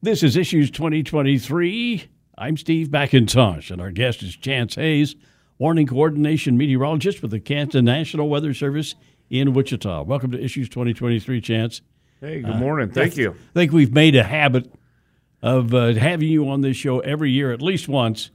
This is Issues 2023. I'm Steve McIntosh, and our guest is Chance Hayes, Warning Coordination Meteorologist with the Kansas National Weather Service in Wichita. Welcome to Issues 2023, Chance. Hey, good morning. Thank you. I think we've made a habit of uh, having you on this show every year, at least once,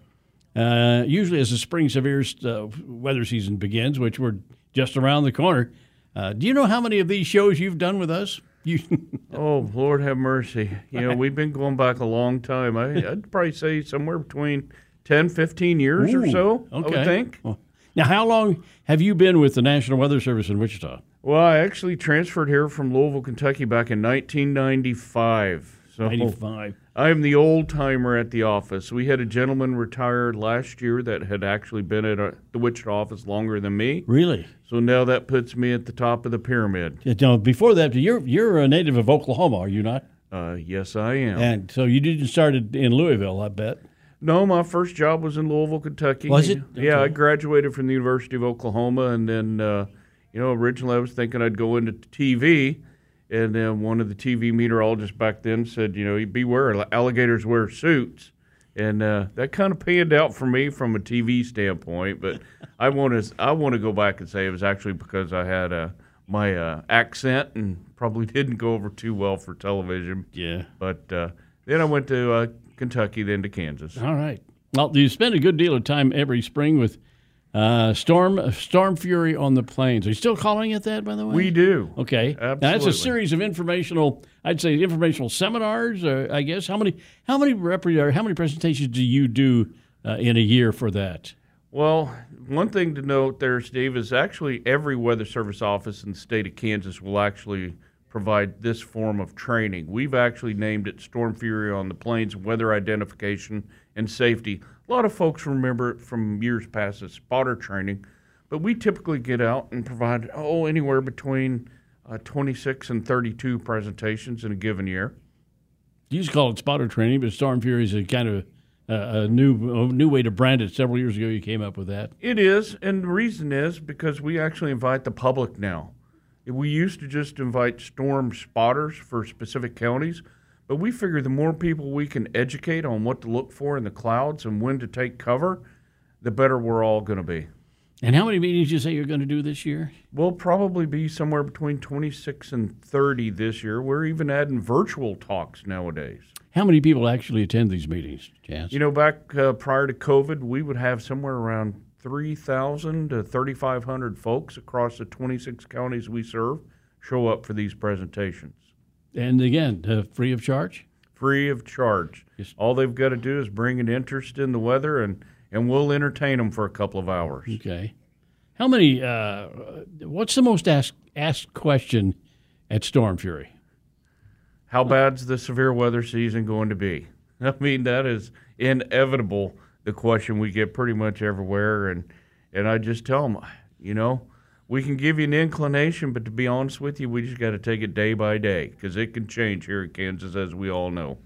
uh, usually as the spring severe uh, weather season begins, which we're just around the corner. Uh, do you know how many of these shows you've done with us? You Oh, Lord have mercy. You know, we've been going back a long time. I, I'd probably say somewhere between 10, 15 years or Ooh, so, I would okay. think. Well, now, how long have you been with the National Weather Service in Wichita? Well, I actually transferred here from Louisville, Kentucky back in 1995. So 95. I'm the old timer at the office. We had a gentleman retire last year that had actually been at uh the Wichita office longer than me. Really? So now that puts me at the top of the pyramid. You know, before that, you're you're a native of Oklahoma, are you not? Uh, yes, I am. And so you didn't start in Louisville, I bet. No, my first job was in Louisville, Kentucky. Was it? Yeah, I graduated from the University of Oklahoma, and then, uh, you know, originally I was thinking I'd go into TV, and then one of the TV meteorologists back then said, you know, beware, alligators wear suits, and uh, that kind of panned out for me from a TV standpoint. But I want to, I want to go back and say it was actually because I had uh, my uh, accent and probably didn't go over too well for television. Yeah. But uh, then I went to uh, Kentucky, then to Kansas. All right. Well, you spend a good deal of time every spring with uh, storm storm fury on the plains. Are you still calling it that, by the way? We do. Okay. Now, that's a series of informational, I'd say, informational seminars. Uh, I guess how many how many or how many presentations do you do uh, in a year for that? Well, one thing to note there, Steve, is actually every Weather Service office in the state of Kansas will actually provide this form of training. We've actually named it Storm Fury on the Plains Weather Identification and Safety. A lot of folks remember it from years past as spotter training, but we typically get out and provide, oh, anywhere between uh, 26 and 32 presentations in a given year. You used to call it spotter training, but storm fury is a kind of uh, a new a new way to brand it. Several years ago, you came up with that. It is, and the reason is because we actually invite the public now. We used to just invite storm spotters for specific counties, but we figure the more people we can educate on what to look for in the clouds and when to take cover, the better we're all going to be. And how many meetings do you say you're going to do this year? We'll probably be somewhere between 26 and 30 this year. We're even adding virtual talks nowadays. How many people actually attend these meetings, Chance? You know, back uh, prior to COVID, we would have somewhere around 3,000 to 3,500 folks across the 26 counties we serve show up for these presentations. And again, uh, free of charge. Free of charge. Yes. All they've got to do is bring an interest in the weather, and, and we'll entertain them for a couple of hours. Okay. How many? Uh, what's the most asked asked question at Storm Fury? How bad's the severe weather season going to be? I mean, that is inevitable. The question we get pretty much everywhere, and and I just tell them, you know, we can give you an inclination, but to be honest with you, we just got to take it day by day because it can change here in Kansas, as we all know.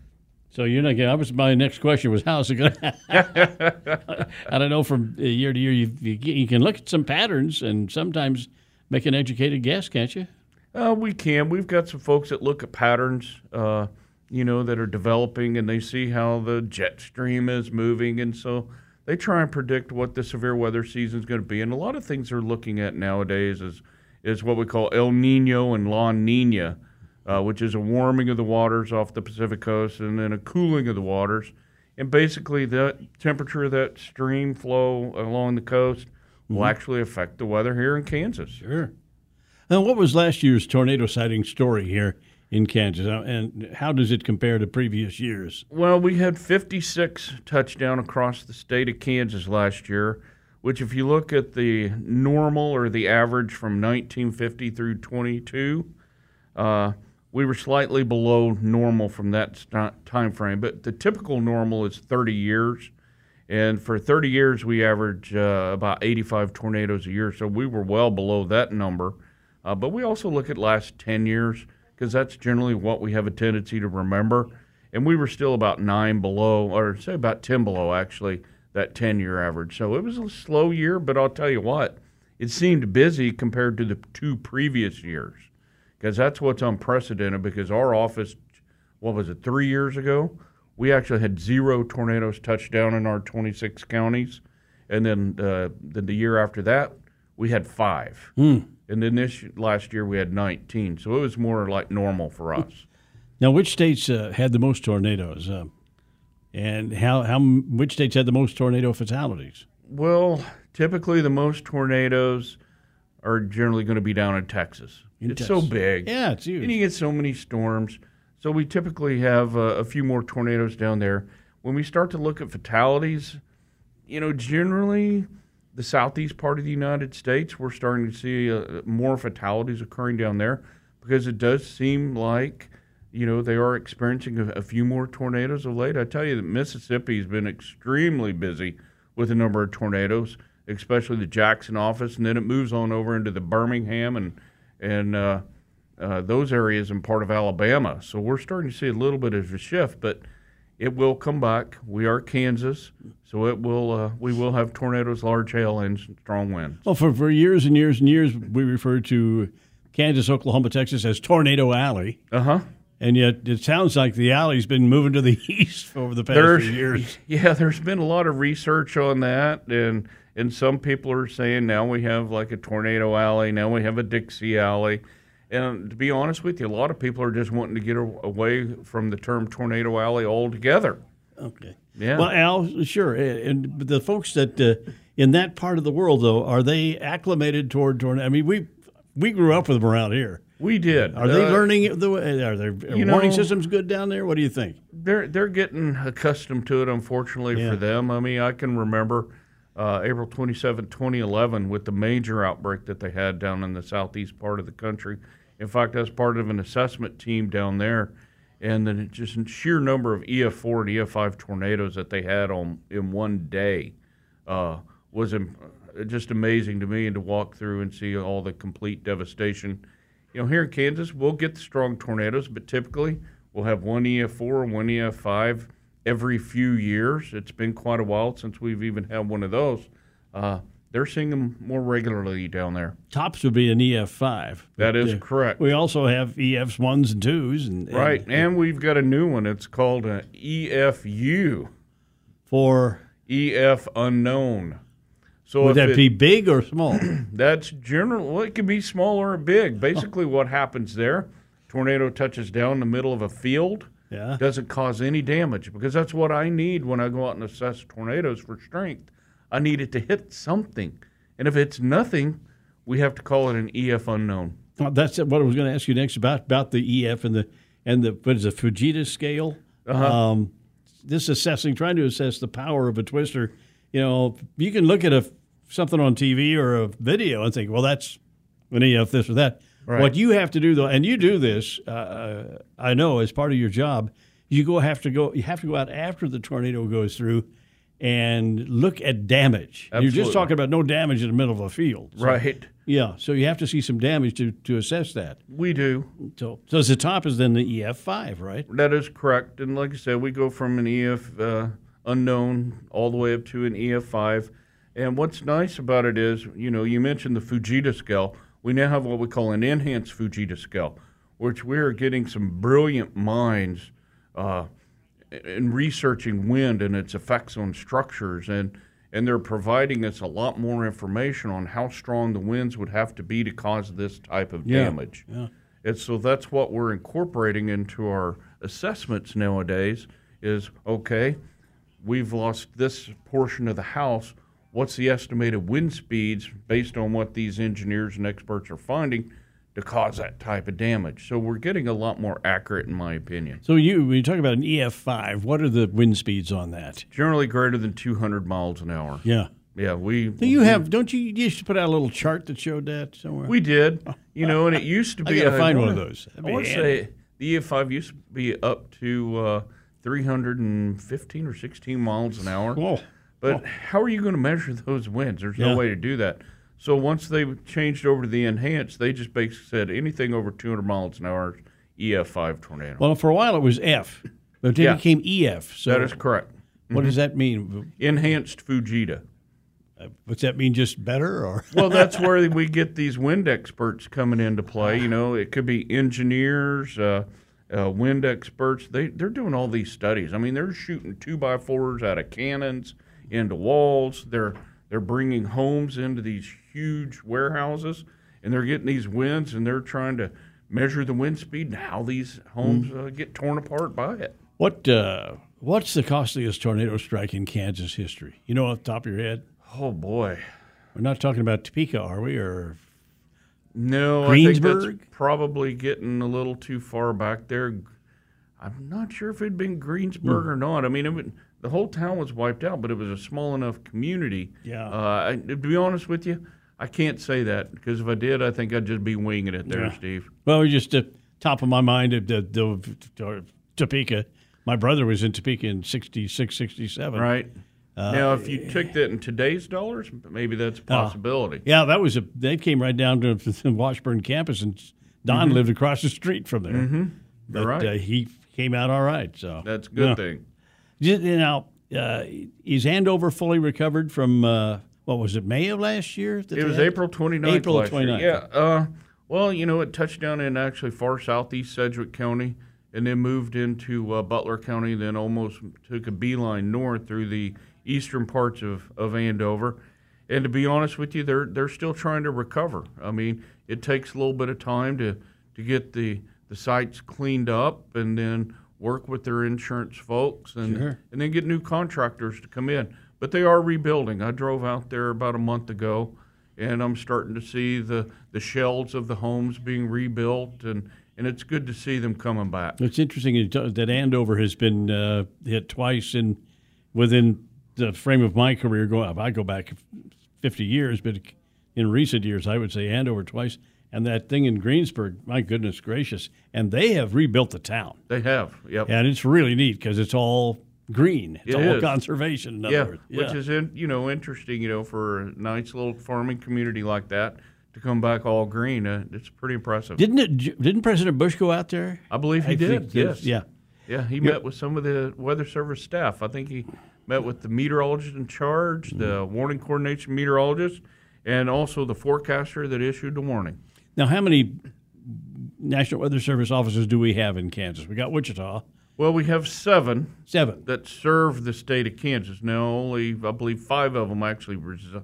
So you're not. getting- I was my next question was how's it going? to I don't know. From uh, year to year, you, you you can look at some patterns and sometimes make an educated guess, can't you? Uh, we can. We've got some folks that look at patterns, uh, you know, that are developing, and they see how the jet stream is moving, and so they try and predict what the severe weather season is going to be. And a lot of things they're looking at nowadays is is what we call El Nino and La Nina, uh, which is a warming of the waters off the Pacific coast and then a cooling of the waters. And basically, the temperature of that stream flow along the coast will actually affect the weather here in Kansas. Sure. Now, what was last year's tornado sighting story here in Kansas, and how does it compare to previous years? Well, we had 56 touchdown across the state of Kansas last year, which, if you look at the normal or the average from 1950 through 22, uh, we were slightly below normal from that time frame. But the typical normal is 30 years, and for 30 years we average uh, about 85 tornadoes a year. So we were well below that number. Uh, but we also look at last 10 years because that's generally what we have a tendency to remember. And we were still about nine below, or say about 10 below, actually, that 10 year average. So it was a slow year, but I'll tell you what, it seemed busy compared to the two previous years because that's what's unprecedented because our office what was it, three years ago, we actually had zero tornadoes touch down in our 26 counties. And then, uh, then the year after that, we had five. Hmm. And then this last year, we had 19. So it was more like normal for us. Now, which states uh, had the most tornadoes? Uh, and how, how which states had the most tornado fatalities? Well, typically the most tornadoes are generally going to be down in Texas. In it's so big. Yeah, it's huge. And you get so many storms. So we typically have uh, a few more tornadoes down there. When we start to look at fatalities, you know, generally the southeast part of the United States, we're starting to see uh, more fatalities occurring down there because it does seem like, you know, they are experiencing a, a few more tornadoes of late. I tell you that Mississippi has been extremely busy with a number of tornadoes, especially the Jackson office, and then it moves on over into the Birmingham and and uh, uh, those areas and part of Alabama. So we're starting to see a little bit of a shift, but it will come back. We are Kansas, so it will. Uh, we will have tornadoes, large hail, and strong winds. Well, for, for years and years and years, we referred to Kansas, Oklahoma, Texas as Tornado Alley. Uh huh. And yet it sounds like the alley's been moving to the east over the past There's few years. yeah, there's been a lot of research on that, and and some people are saying now we have like a tornado alley, now we have a Dixie alley, and to be honest with you, a lot of people are just wanting to get away from the term tornado alley altogether. Okay. Yeah. Well, Al, sure. And the folks that uh, in that part of the world, though, are they acclimated toward tornado? I mean, we we grew up with them around here. We did. Are they Uh, learning the way? Are their warning know- systems good down there? What do you think? they're they're getting accustomed to it. Unfortunately Yeah. for them, I mean, I can remember uh, April 27, 2011, with the major outbreak that they had down in the southeast part of the country. In fact, I was part of an assessment team down there, and then just sheer number of EF4 and EF5 tornadoes that they had on in one day uh, was just amazing to me, and to walk through and see all the complete devastation. You know, here in Kansas, we'll get the strong tornadoes, but typically we'll have one EF4 and one EF5 every few years. It's been quite a while since we've even had one of those. Uh, they're seeing them more regularly down there. Tops would be an EF five. That is correct. We also have EFs ones and twos, and, and Right, and we've got a new one. It's called an EFU, for EF unknown. So would that it- be big or small? That's general. Well, it can be small or big. Basically, what happens there? Tornado touches down in the middle of a field. Yeah. Doesn't cause any damage because that's what I need when I go out and assess tornadoes for strength. I need it to hit something, and if it's nothing, we have to call it an EF unknown. Well, that's what I was going to ask you next about about the EF and the and the what is it Fujita scale? Uh-huh. Um, this assessing, trying to assess the power of a twister. You know, you can look at a something on TV or a video and think, well, that's an EF this or that. Right. What you have to do though, and you do this, uh, I know as part of your job, you go have to go. You have to go out after the tornado goes through. And look at damage. You're just talking about no damage in the middle of a field. So- Right. yeah, so you have to see some damage to, to assess that. We do. So, so the top is then the EF five, right? That is correct. And like I said, we go from an EF uh, unknown all the way up to an EF5. And what's nice about it is, you know, you mentioned the Fujita scale. We now have what we call an enhanced Fujita scale, which we're getting some brilliant minds uh, in researching wind and its effects on structures. And, and they're providing us a lot more information on how strong the winds would have to be to cause this type of Yeah. damage. Yeah. And so that's what we're incorporating into our assessments nowadays is okay, we've lost this portion of the house. What's the estimated wind speeds based on what these engineers and experts are finding to cause that type of damage? So we're getting a lot more accurate, in my opinion. So you when you talk about an EF five, what are the wind speeds on that? Generally greater than 200 miles an hour. Yeah. Yeah, we. Do you have? Don't you, you used to put out a little chart that showed that somewhere? We did, you know, and it used to I be. gotta I find one of those. I want to say the EF5 used to be up to uh, 315 or 16 miles an hour. Whoa. But how are you going to measure those winds? There's Yeah. no way to do that. So once they changed over to the enhanced, they just basically said anything over 200 miles an hour, EF5 tornado. Well, for a while it was F, but then Yeah. it became EF. So that is correct. what does that mean? Enhanced Fujita. Uh, What's that mean? Just better or? Well, that's where we get these wind experts coming into play. You know, it could be engineers, uh, uh, wind experts. They they're doing all these studies. I mean, they're shooting two by fours out of cannons into walls. They're they're bringing homes into these huge warehouses, and they're getting these winds, and they're trying to measure the wind speed and how these homes uh, get torn apart by it. What uh, what's the costliest tornado strike in Kansas history? You know, off the top of your head. Oh boy, we're not talking about Topeka, are we? Or no, Greensburg? I think that's probably getting a little too far back there. I'm not sure if it'd been Greensburg Hmm. or not. I mean, it would, the whole town was wiped out, but it was a small enough community. Yeah. Uh, I, to be honest with you, I can't say that because if I did, I think I'd just be winging it there, Yeah. Steve. well, just uh, top of my mind, uh, the, the, the Topeka. My brother was in Topeka in 66, 67. Right. Uh, now, if you took that in today's dollars, maybe that's a possibility. Yeah, that was a. They came right down to the Washburn campus, and Don lived across the street from there. Mm-hmm. But right. uh, he came out all right. So That's a good Yeah. thing. You know, uh, is Andover fully recovered from uh, what was it, May of last year? It was had? April 29th April last year. Yeah. Uh, well, you know, it touched down in actually far southeast Sedgwick County and then moved into uh, Butler County, then almost took a beeline north through the eastern parts of, of Andover. And to be honest with you, they're they're still trying to recover. I mean, it takes a little bit of time to, to get the, the sites cleaned up and then work with their insurance folks and Sure. and then get new contractors to come in. But they are rebuilding. I drove out there about a month ago, and I'm starting to see the, the shells of the homes being rebuilt, and, and it's good to see them coming back. It's interesting that Andover has been uh, hit twice in within the frame of my career. Going, I go back 50 years, but in recent years, I would say Andover twice. And that thing in Greensburg, my goodness gracious! And they have rebuilt the town, They have, yep. and it's really neat because it's all green. It's It all is. conservation. In other yeah, words, which is in, you know interesting, you know, for a nice little farming community like that to come back all green. Uh, it's pretty impressive. didn't it? Didn't President Bush go out there? I believe he I did. yes. Yeah. Yeah, he met with some of the Weather Service staff. I think he met with the meteorologist in charge, the warning coordination meteorologist, and also the forecaster that issued the warning. Now, how many National Weather Service offices do we have in Kansas? We got Wichita, Well, we have seven seven. that serve the state of Kansas. Now, only I believe five of them actually, resi-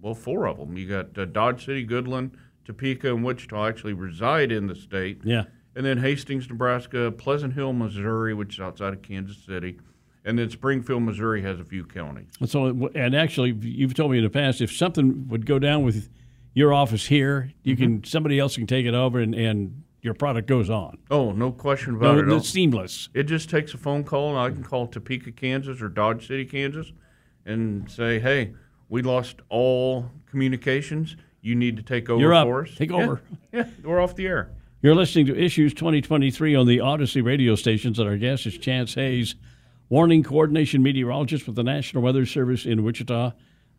well, four of them. You got uh, Dodge City, Goodland, Topeka, and Wichita actually reside in the state. Yeah. and then Hastings, Nebraska, Pleasant Hill, Missouri, which is outside of Kansas City, and then Springfield, Missouri has a few counties. So, and actually, you've told me in the past if something would go down with your office here, you Mm-hmm. can somebody else can take it over, and, and your product goes on. Oh, no question about No, it. it's seamless. It just takes a phone call, and I can call Topeka, Kansas, or Dodge City, Kansas, and say, "Hey, we lost all communications. You need to take over You're up. for us. Take Yeah. over. Yeah, we're off the air. You're listening to Issues 2023 on the Audacy radio stations, and our guest is Chance Hayes, warning coordination meteorologist with the National Weather Service in Wichita.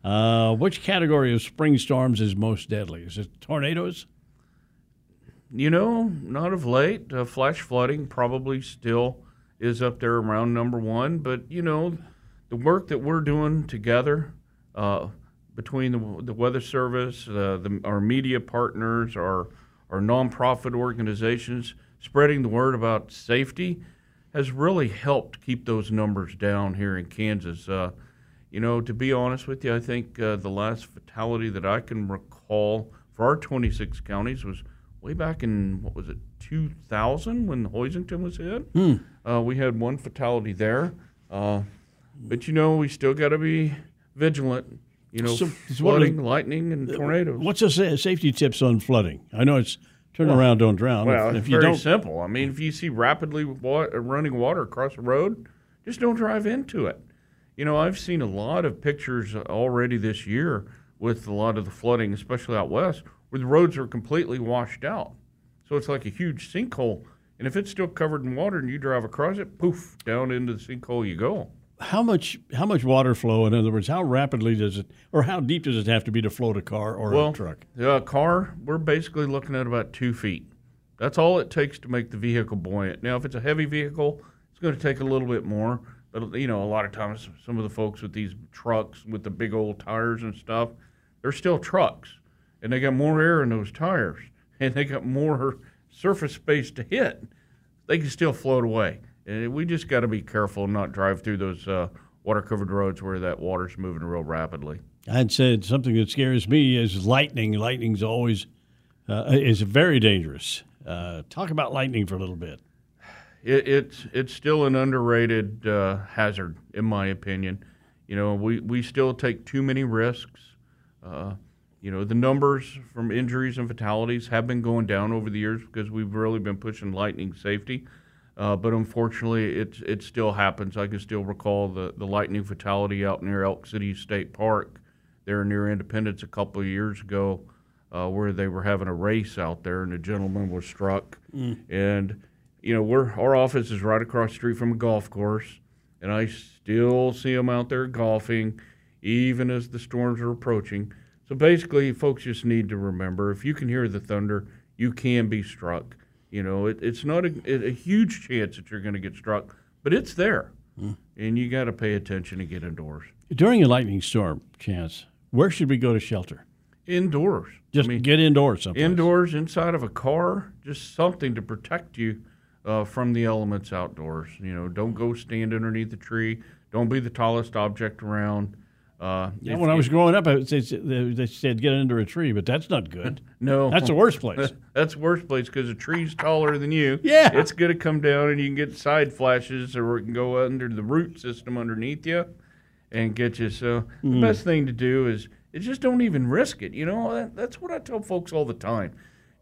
Uh, which category of spring storms is most deadly? Is it tornadoes? You know, not of late. Uh, flash flooding probably still is up there around number one. But, you know, the work that we're doing together uh, between the, the Weather Service, uh, the, our media partners, our, our nonprofit organizations, spreading the word about safety has really helped keep those numbers down here in Kansas. Uh, you know, to be honest with you, I think uh, the last fatality that I can recall for our 26 counties was way back in what was it 2000 when Hoisington was hit. Uh, we had one fatality there, uh, but you know we still got to be vigilant. You know, So- so flooding, lightning, and tornadoes. What's the sa- safety tips on flooding? I know it's turn around, don't drown. Well, if, it's if you very don't, simple. I mean, if you see rapidly wa- uh, running water across the road, just don't drive into it. You know, I've seen a lot of pictures already this year with a lot of the flooding, especially out west, where the roads are completely washed out. So it's like a huge sinkhole. And if it's still covered in water and you drive across it, poof, down into the sinkhole you go. how much how much water flow? In other words, how rapidly does it, or how deep does it have to be to float a car or Well, a truck? A car, we're basically looking at about two feet. That's all it takes to make the vehicle buoyant. Now, if it's a heavy vehicle, it's going to take a little bit more. But you know, a lot of times, some of the folks with these trucks with the big old tires and stuff, they're still trucks, and they got more air in those tires, and they got more surface space to hit. they can still float away. And we just got to be careful not drive through those uh, water covered roads where that water's moving real rapidly. I'd said something that scares me is lightning. Lightning's always uh, is very dangerous. Uh, talk about lightning for a little bit. It, it's it's still an underrated uh, hazard, in my opinion. You know, we, we still take too many risks. Uh, you know, the numbers from injuries and fatalities have been going down over the years because we've really been pushing lightning safety. Uh, but unfortunately, it it still happens. I can still recall the, the lightning fatality out near Elk City State Park, there near Independence, a couple of years ago, uh, where they were having a race out there, and a gentleman was struck. Mm. And you know, we're our office is right across the street from a golf course, and I still see them out there golfing, even as the storms are approaching. So basically, folks just need to remember: if you can hear the thunder, you can be struck you know, it, it's not a, a, huge chance that you're going to get struck, but it's there, mm. and you got to pay attention and get indoors. During a lightning storm, chance, where should we go to shelter? Indoors. Just I mean, get indoors. Someplace. Indoors, inside of a car, just something to protect you uh, from the elements outdoors. You know, don't go stand underneath the tree. Don't be the tallest object around. Uh, yeah, when I was growing up, they said get under a tree, but that's not good. no, that's the worst place. that's the worst place because a tree's taller than you. Yeah, it's going to come down, and you can get side flashes, or it can go under the root system underneath you, and get you. So mm. the hmm. best thing to do is is just don't even risk it. You know, that, that's what I tell folks all the time.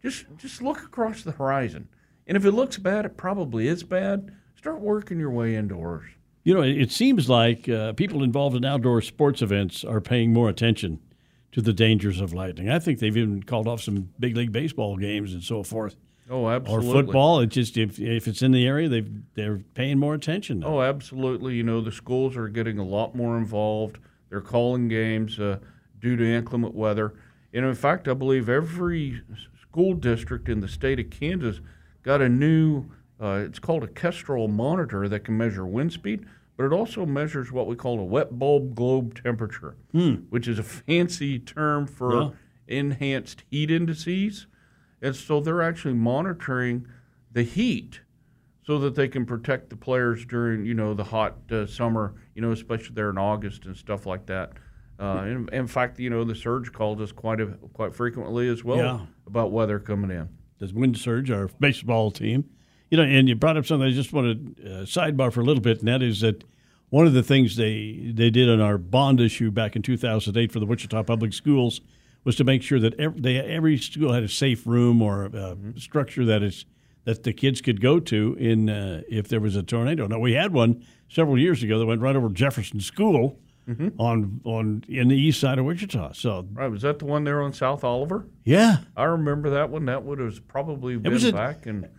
Just just look across the horizon, and if it looks bad, it probably is bad. Start working your way indoors. You know, it seems like uh, people involved in outdoor sports events are paying more attention to the dangers of lightning. I think they've even called off some big league baseball games and so forth. Oh, absolutely. Or football. It's just if, if it's in the area, they they're paying more attention. Now. Oh, absolutely. You know, the schools are getting a lot more involved. They're calling games uh, due to inclement weather. And in fact, I believe every school district in the state of Kansas got a new uh, it's called a Kestrel monitor that can measure wind speed, but it also measures what we call a wet bulb globe temperature, hmm. which is a fancy term for yeah. enhanced heat indices. And so they're actually monitoring the heat so that they can protect the players during, you know, the hot uh, summer, you know, especially there in August and stuff like that. Uh, in, in, fact, you know, the surge calls us quite a, quite frequently as well yeah. about weather coming in. Does Wind Surge, our baseball team, you know, and you brought up something I just want to uh, sidebar for a little bit, and that is that one of the things they they did on our bond issue back in 2008 for the Wichita Public Schools was to make sure that every, they, every school had a safe room or a, mm-hmm. structure that is that the kids could go to in uh, if there was a tornado. Now we had one several years ago that went right over Jefferson School. Mm-hmm. on on in the east side of Wichita. So right, was that the one there on South Oliver? Yeah, I remember that one. That would have probably been a, back in 90.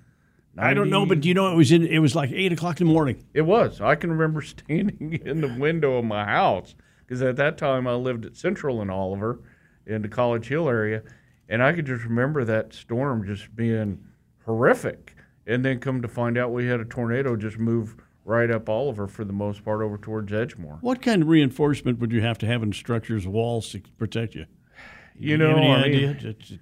I don't know, but you know it was in it was like eight o'clock in the morning. It was. I can remember standing in the window of my house because at that time I lived at Central in Oliver, in the College Hill area, and I could just remember that storm just being horrific. And then come to find out, we had a tornado just move right up Oliver for the most part over towards Edgemoor. What kind of reinforcement would you have to have in structures, walls to protect you? You, you know, any I idea? Mean,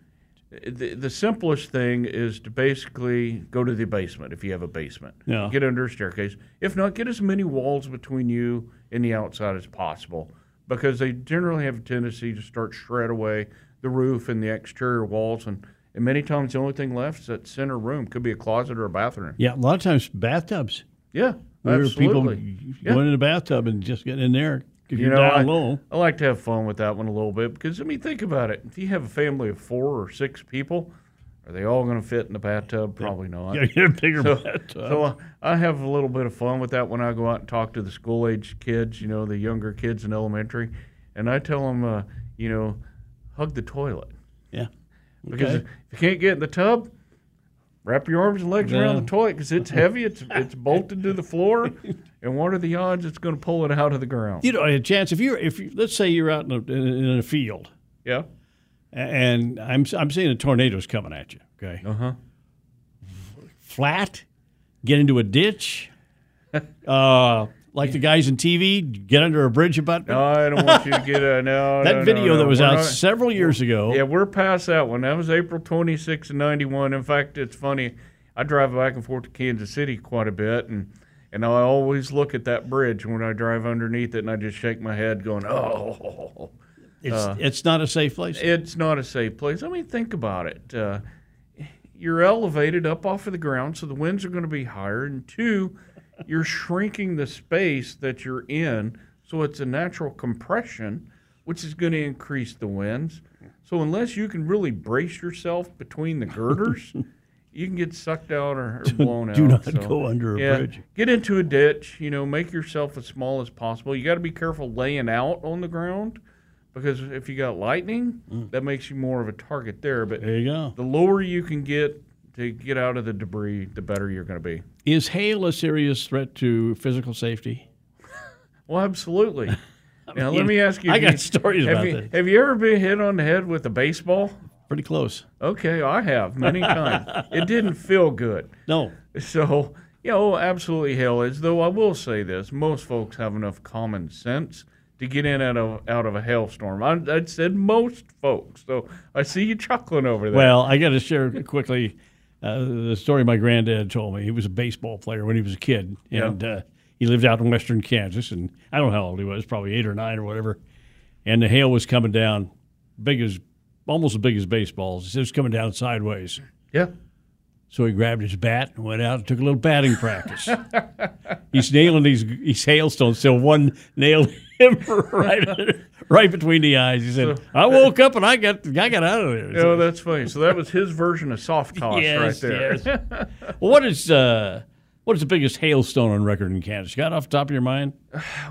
the, the simplest thing is to basically go to the basement if you have a basement. Yeah. Get under a staircase. If not, get as many walls between you and the outside as possible because they generally have a tendency to start shred away the roof and the exterior walls and and many times the only thing left is that center room. Could be a closet or a bathroom. Yeah, a lot of times bathtubs. Yeah, absolutely. People yeah. going in the bathtub and just getting in there you know, I, I, like to have fun with that one a little bit because I mean, think about it. If you have a family of four or six people, are they all going to fit in the bathtub? Probably not. Yeah, get a bigger so, bathtub. So uh, I have a little bit of fun with that when I go out and talk to the school age kids. You know, the younger kids in elementary, and I tell them, uh, you know, hug the toilet. Yeah. Okay. Because if you can't get in the tub, wrap your arms and legs yeah. around the toilet because it's heavy. It's it's bolted to the floor, and what are the odds it's going to pull it out of the ground? You know, a chance if you're if you, let's say you're out in a, in a field, yeah, and I'm I'm seeing a tornado's coming at you. Okay, uh huh. Flat, get into a ditch. uh, like the guys in TV, get under a bridge about. No, I don't want you to get a no. that no, video no, no. that was we're out not, several years ago. Yeah, we're past that one. That was April 26 and 91. In fact, it's funny. I drive back and forth to Kansas City quite a bit, and and I always look at that bridge when I drive underneath it, and I just shake my head, going, "Oh, it's uh, it's not a safe place." It's not a safe place. I mean, think about it. Uh, you're elevated up off of the ground, so the winds are going to be higher, and two, you're shrinking the space that you're in, so it's a natural compression, which is going to increase the winds. So unless you can really brace yourself between the girders, you can get sucked out or, or blown do, out. Do not so, go under a yeah, bridge. Get into a ditch. You know, make yourself as small as possible. You got to be careful laying out on the ground because if you got lightning, mm. that makes you more of a target there. But there you go. The lower you can get to get out of the debris, the better you're going to be. Is hail a serious threat to physical safety? well, absolutely. now, let me ask you. I got you, stories about you, this. Have you ever been hit on the head with a baseball? Pretty close. Okay, I have many times. it didn't feel good. No. So, you know, absolutely hail is. Though I will say this: most folks have enough common sense to get in out of out of a hailstorm. I, I said most folks. So I see you chuckling over there. Well, I got to share quickly uh, the story my granddad told me. He was a baseball player when he was a kid, and yeah. uh, he lived out in western Kansas. And I don't know how old he was, probably eight or nine or whatever. And the hail was coming down, big as almost as big as baseballs. It was coming down sideways. Yeah. So he grabbed his bat and went out and took a little batting practice. he's nailing these, these hailstones till one nailed him right, right between the eyes. He said, so, "I woke up and I got I got out of there." Oh, that's funny. So that was his version of soft toss yes, right there. Yes. well, what is uh, what is the biggest hailstone on record in Kansas? You got off the top of your mind?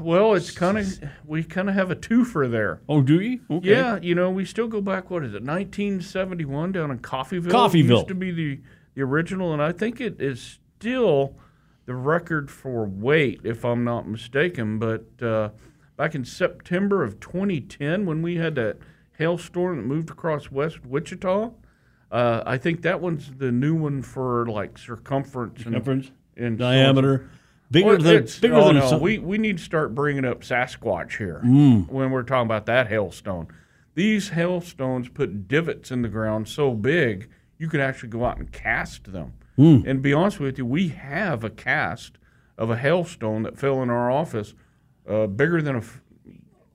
Well, it's kind of we kind of have a twofer there. Oh, do you? Okay. Yeah, you know, we still go back. What is it? 1971 down in Coffeyville. Coffeyville used to be the the original, and I think it is still the record for weight, if I'm not mistaken. But uh, back in September of 2010, when we had that hailstorm that moved across West Wichita, uh, I think that one's the new one for like circumference, circumference and, and diameter. Bigger well, than bigger oh, than no. we we need to start bringing up Sasquatch here mm. when we're talking about that hailstone. These hailstones put divots in the ground so big you could actually go out and cast them. Mm. And be honest with you, we have a cast of a hailstone that fell in our office, uh, bigger than a f-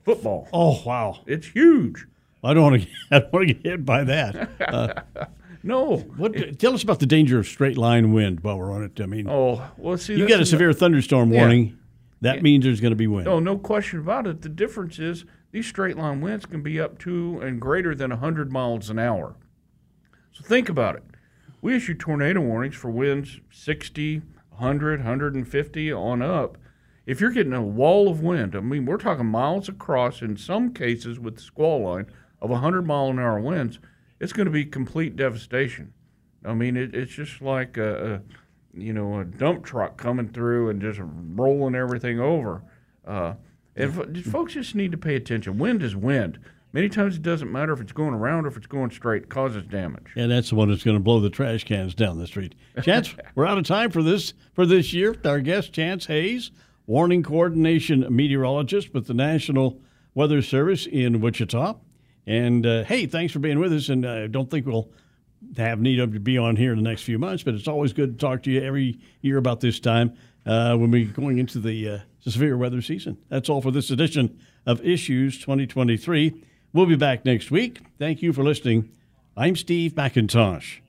football. Oh wow, it's huge. I don't want to. I don't want to get hit by that. Uh, no. What? It, tell us about the danger of straight line wind while we're on it. I mean, oh well, see, you got a severe thunderstorm warning. Yeah. That yeah. means there's going to be wind. Oh, no question about it. The difference is these straight line winds can be up to and greater than 100 miles an hour. So think about it. We issue tornado warnings for winds 60, 100, 150 on up. If you're getting a wall of wind, I mean, we're talking miles across, in some cases with the squall line of 100 mile an hour winds, it's going to be complete devastation. I mean, it, it's just like a, a, you know, a dump truck coming through and just rolling everything over. Uh, and folks just need to pay attention. Wind is wind. Many times it doesn't matter if it's going around or if it's going straight, it causes damage. And that's the one that's going to blow the trash cans down the street. Chance, we're out of time for this for this year. Our guest, Chance Hayes, warning coordination meteorologist with the National Weather Service in Wichita. And uh, hey, thanks for being with us. And I uh, don't think we'll have need of to be on here in the next few months, but it's always good to talk to you every year about this time uh, when we're going into the, uh, severe weather season. That's all for this edition of Issues 2023. We'll be back next week. Thank you for listening. I'm Steve McIntosh.